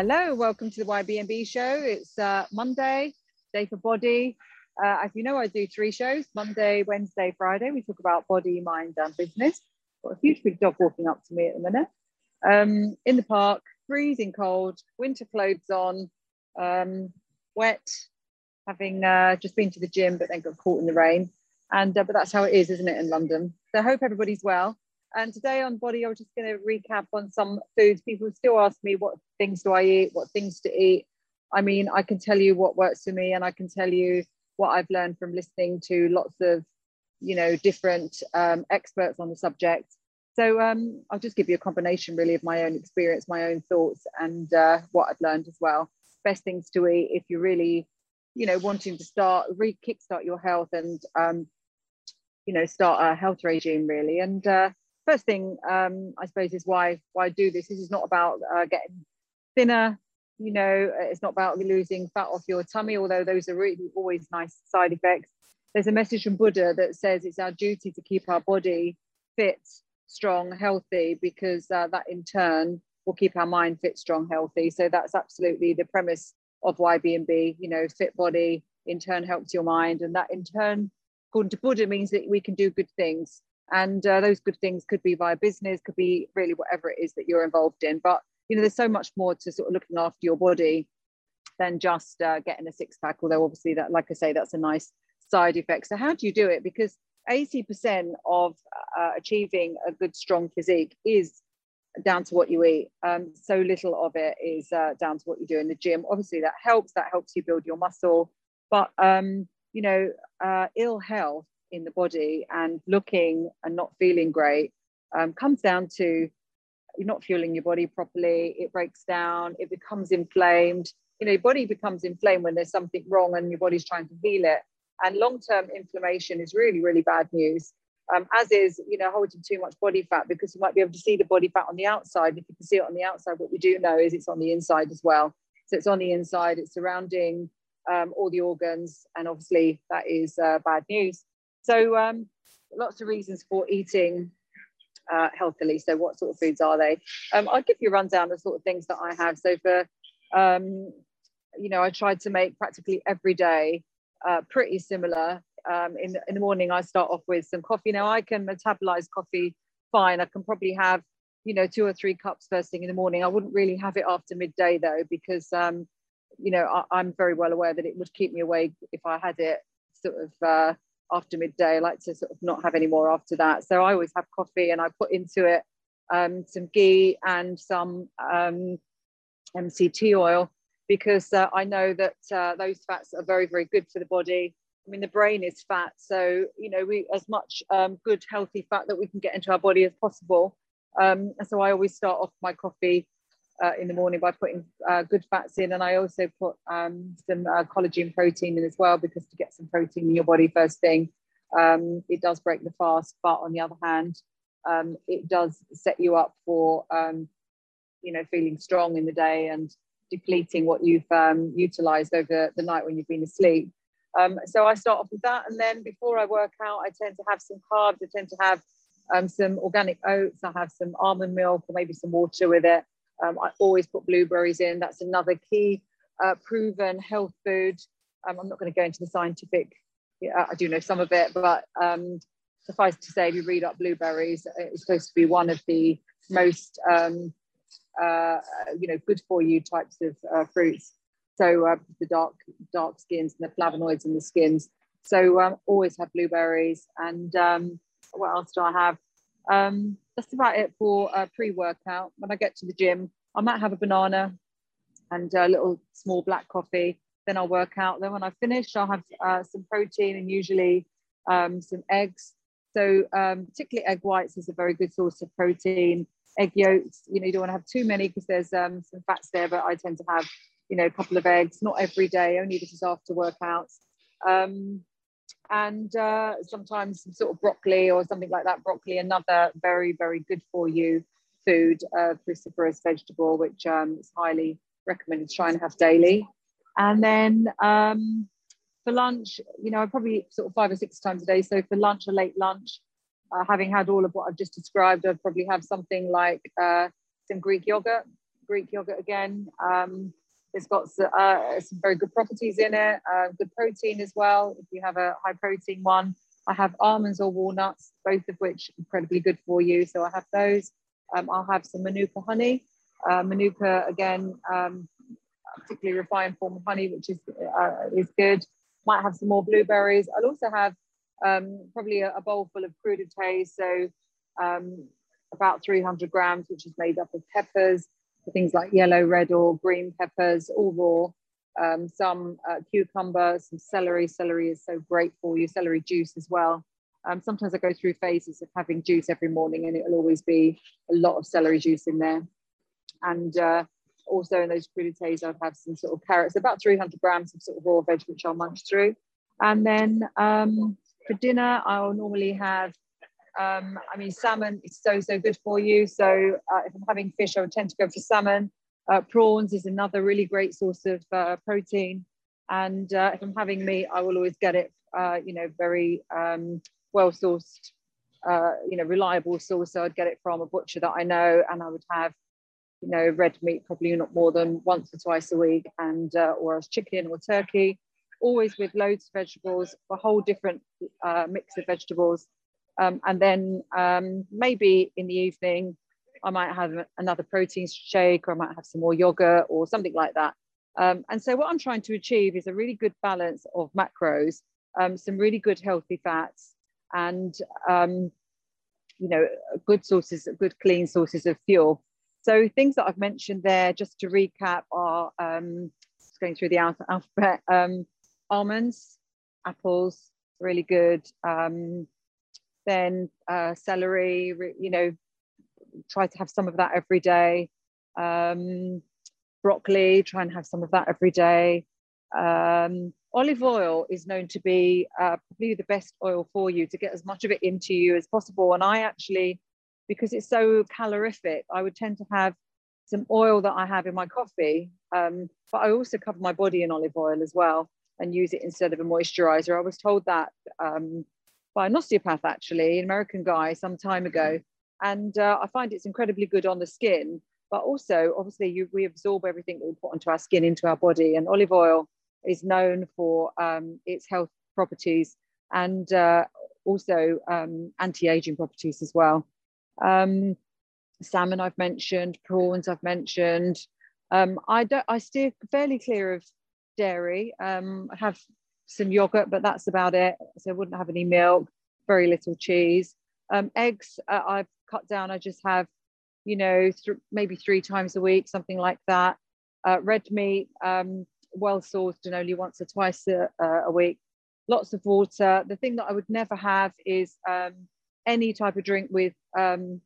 Hello, welcome to the YBMB show. It's uh, Monday, day for body. Uh, as you know, I do three shows Monday, Wednesday, Friday. We talk about body, mind, and business. Got a huge big dog walking up to me at the minute. Um, in the park, freezing cold, winter clothes on, um, wet, having uh, just been to the gym, but then got caught in the rain. And uh, but that's how it is, isn't it, in London? So I hope everybody's well. And today on Body, I was just going to recap on some foods. People still ask me what things do I eat, what things to eat. I mean, I can tell you what works for me, and I can tell you what I've learned from listening to lots of, you know, different um, experts on the subject. So um, I'll just give you a combination, really, of my own experience, my own thoughts, and uh, what I've learned as well. Best things to eat if you're really, you know, wanting to start re kickstart your health and, um, you know, start a health regime, really. And uh, first thing um, I suppose is why why I do this. This is not about uh, getting thinner. You know, it's not about losing fat off your tummy, although those are really always nice side effects. There's a message from Buddha that says it's our duty to keep our body fit, strong, healthy, because uh, that in turn will keep our mind fit, strong, healthy. So that's absolutely the premise of YBMB. You know, fit body in turn helps your mind, and that in turn, according to Buddha, means that we can do good things and uh, those good things could be via business could be really whatever it is that you're involved in. But you know there's so much more to sort of looking after your body than just uh, getting a six pack although obviously that like i say that's a nice side effect. So how do you do it? Because 80% of uh, achieving a good strong physique is down to what you eat. Um, so little of it is uh, down to what you do in the gym. Obviously that helps that helps you build your muscle. But um, you know uh, ill health in the body and looking and not feeling great um, comes down to you're not fueling your body properly it breaks down it becomes inflamed. You know your body becomes inflamed when there's something wrong and your body's trying to heal it. And long-term inflammation is really really bad news um, as is you know holding too much body fat because you might be able to see the body fat on the outside. If you can see it on the outside what we do know is it's on the inside as well. So it's on the inside it's surrounding um, all the organs and obviously that is uh, bad news so um, lots of reasons for eating uh, healthily. So what sort of foods are they? Um, I'll give you a rundown of sort of things that I have. So for, um, you know, I tried to make practically every day uh, pretty similar. Um, in, in the morning, I start off with some coffee. Now I can metabolize coffee fine. I can probably have, you know, two or three cups first thing in the morning. I wouldn't really have it after midday though, because, um, you know, I, am very well aware that it would keep me awake if I had it sort of uh, after midday. I like to sort of not have any more after that. So I always have coffee and I put into it um, some ghee and some um, MCT oil because uh, I know that uh, those fats are very, very good for the body. I mean, the brain is fat. So, you know, we as much um, good, healthy fat that we can get into our body as possible. Um, so I always start off my coffee uh, in the morning by putting uh, good fats in. And I also put um, some uh, collagen protein in as well, because to get some protein in your body first thing, um, it does break the fast. But on the other hand, um, it does set you up for, um, you know, feeling strong in the day and depleting what you've um, utilized over the night when you've been asleep. Um, so I start off with that. And then before I work out, I tend to have some carbs. I tend to have some organic oats. I have some almond milk or maybe some water with it. Um, I always put blueberries in. That's another key uh, proven health food. Um, I'm not going to go into the scientific, yeah, I do know some of it, but um, suffice to say, if you read up blueberries, it's supposed to be one of the most, um, uh, you know, good for you types of uh, fruits. So uh, the dark, dark skins and the flavonoids in the skins. So um, always have blueberries. And um, what else do I have? Um, that's about it for uh, pre-workout. When I get to the gym, I might have a banana and a little small black coffee. Then I'll work out. Then when I finish, I'll have uh, some protein and usually um, some eggs. So um, particularly egg whites is a very good source of protein. Egg yolks, you know, you don't want to have too many because there's um, some fats there, but I tend to have, you know, a couple of eggs, not every day, only this is after workouts. Um, and uh, sometimes some sort of broccoli or something like that. Broccoli, another very, very good for you food, uh, cruciferous vegetable, which um, is highly recommended to try and have daily. And then um, for lunch, you know, I probably sort of five or six times a day. So for lunch, a late lunch, uh, having had all of what I've just described, I'd probably have something like uh, some Greek yogurt. Greek yogurt again. Um, it's got uh, some very good properties in it, uh, good protein as well. If you have a high protein one, I have almonds or walnuts, both of which incredibly good for you. So I have those. Um, I'll have some Manuka honey. Uh, Manuka again, um, particularly refined form of honey, which is uh, is good. Might have some more blueberries. I'll also have um, probably a, a, bowl full of crudités, so um, about 300 grams, which is made up of peppers, things like yellow, red, or green peppers, all raw. Um, some uh, cucumber, some celery. Celery is so great for you. Celery juice as well. Um, sometimes I go through phases of having juice every morning, and it'll always be a lot of celery juice in there. And uh, also in those crudités, I'd have some sort of carrots, about 300 grams of sort of raw veg, which I'll munch through. And then um, for dinner, I'll normally have, um, I mean, salmon is so, so good for you. So uh, if I'm having fish, I would tend to go for salmon. Uh, prawns is another really great source of uh, protein. And uh, if I'm having meat, I will always get it, uh, you know, very um, well sourced, uh, you know, reliable source. So I'd get it from a butcher that I know, and I would have, you know, red meat probably not more than once or twice a week, and or as chicken or turkey always with loads of vegetables, a whole different mix of vegetables. Um, and then um, maybe in the evening, I might have another protein shake or I might have some more yogurt or something like that. Um, and so what I'm trying to achieve is a really good balance of macros, um, some really good healthy fats and, um, you know, good sources, good clean sources of fuel. So things that I've mentioned there, just to recap, are um, just going through the alphabet, almonds, apples, really good. Um, then uh, celery, you know, try to have some of that every day. Um, broccoli, try and have some of that every day. Um, olive oil is known to be uh, probably the best oil for you to get as much of it into you as possible. And I actually, because it's so calorific, I would tend to have some oil that I have in my coffee, um, but I also cover my body in olive oil as well and use it instead of a moisturizer. I was told that um, by an osteopath, actually, an American guy some time ago. And uh, I find it's incredibly good on the skin, but also, obviously, you, we absorb everything that we put onto our skin into our body. And olive oil is known for um, its health properties and uh, also um, anti aging properties as well. Um, salmon, I've mentioned, prawns, I've mentioned. Um, I, don't, I steer fairly clear of dairy. Um, I have some yogurt, but that's about it. So I wouldn't have any milk, very little cheese. Um, eggs, uh, I've cut down. I just have, you know, th- maybe three times a week, something like that. Uh, red meat, um, well sourced and only once or twice a, uh, a, week. Lots of water. The thing that I would never have is um, any type of drink with, um,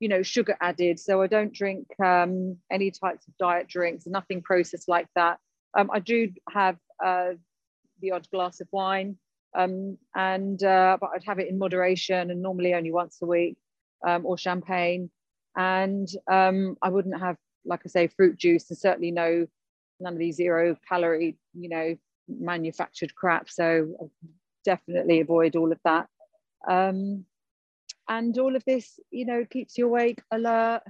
you know, sugar added. So I don't drink um, any types of diet drinks, nothing processed like that. Um, I do have uh, the odd glass of wine, um, and uh, but I'd have it in moderation and normally only once a week, um, or champagne. And um, I wouldn't have, like I say, fruit juice, and certainly no none of these zero calorie, you know, manufactured crap. So I'll definitely avoid all of that. Um, and all of this, you know, keeps you awake, alert,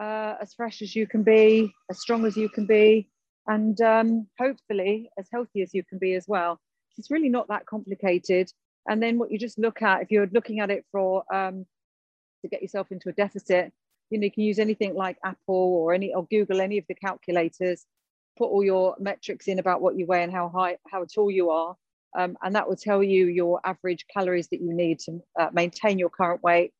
uh, as fresh as you can be, as strong as you can be, and um, hopefully as healthy as you can be as well. It's really not that complicated. And then what you just look at, if you're looking at it for um, to get yourself into a deficit, you know, you can use anything like Apple or any or Google any of the calculators, put all your metrics in about what you weigh and how high, how tall you are, um, and that will tell you your average calories that you need to uh, maintain your current weight.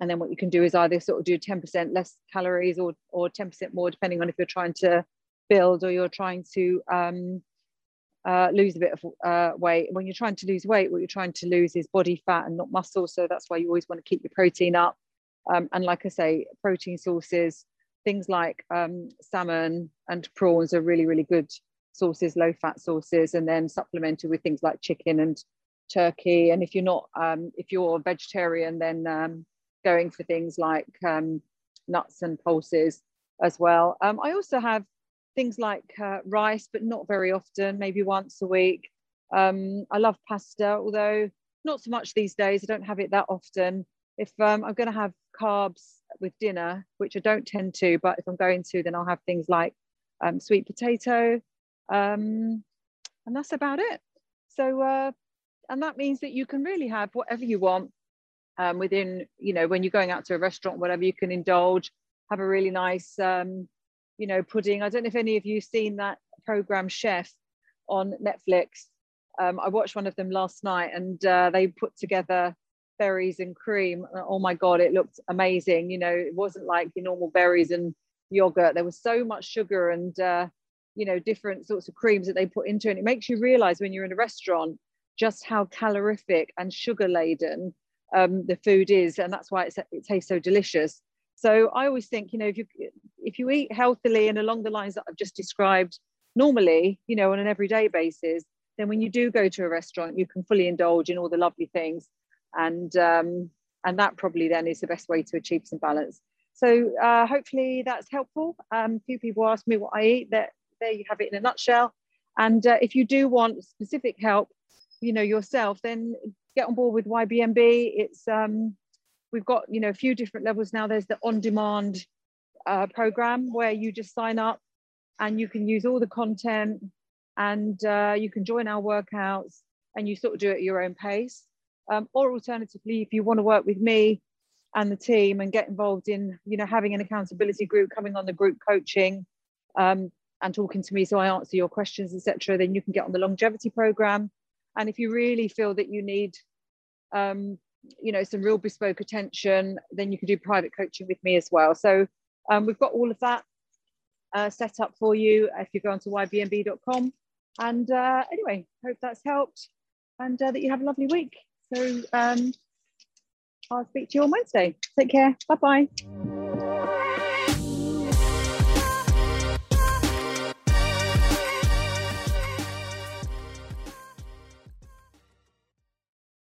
And then what you can do is either sort of do 10% less calories or or 10% more, depending on if you're trying to build or you're trying to um, uh, lose a bit of uh, weight. When you're trying to lose weight, what you're trying to lose is body fat and not muscle. So that's why you always want to keep your protein up. Um, and like I say, protein sources, things like um, salmon and prawns are really, really good sources, low fat sources, and then supplemented with things like chicken and turkey. And if you're not, um, if you're a vegetarian, then um, going for things like um, nuts and pulses as well. Um, I also have things like uh, rice, but not very often, maybe once a week. Um, I love pasta, although not so much these days. I don't have it that often. If um, I'm going to have carbs, with dinner, which I don't tend to, but if I'm going to, then I'll have things like um, sweet potato, um, and that's about it. So, uh, and that means that you can really have whatever you want um, within, you know, when you're going out to a restaurant, whatever you can indulge, have a really nice, um, you know, pudding. I don't know if any of you seen that program Chef on Netflix. Um, I watched one of them last night, and uh, they put together berries and cream. Oh my god, it looked amazing. You know, it wasn't like your normal berries and yogurt. There was so much sugar and uh, you know different sorts of creams that they put into it. And it makes you realize when you're in a restaurant just how calorific and sugar laden um, the food is, and that's why it tastes so delicious. So I always think, you know, if you if you eat healthily and along the lines that I've just described, normally, you know, on an everyday basis, then when you do go to a restaurant, you can fully indulge in all the lovely things, and um, and that probably then is the best way to achieve some balance. So uh, hopefully that's helpful. Um, a few people ask me what I eat. That there you have it in a nutshell. And uh, if you do want specific help, you know yourself, then get on board with YBMB. It's um, we've got you know a few different levels now. There's the on-demand uh, program where you just sign up and you can use all the content and uh, you can join our workouts and you sort of do it at your own pace. Um, or alternatively, if you want to work with me and the team and get involved in you know having an accountability group, coming on the group coaching. Um, and talking to me so I answer your questions, etc., then you can get on the longevity program. And if you really feel that you need um, you know, some real bespoke attention, then you can do private coaching with me as well. So um, we've got all of that uh, set up for you if you go onto ybmb.com. And uh, anyway, hope that's helped and uh, that you have a lovely week. So um, I'll speak to you on Wednesday. Take care. Bye bye.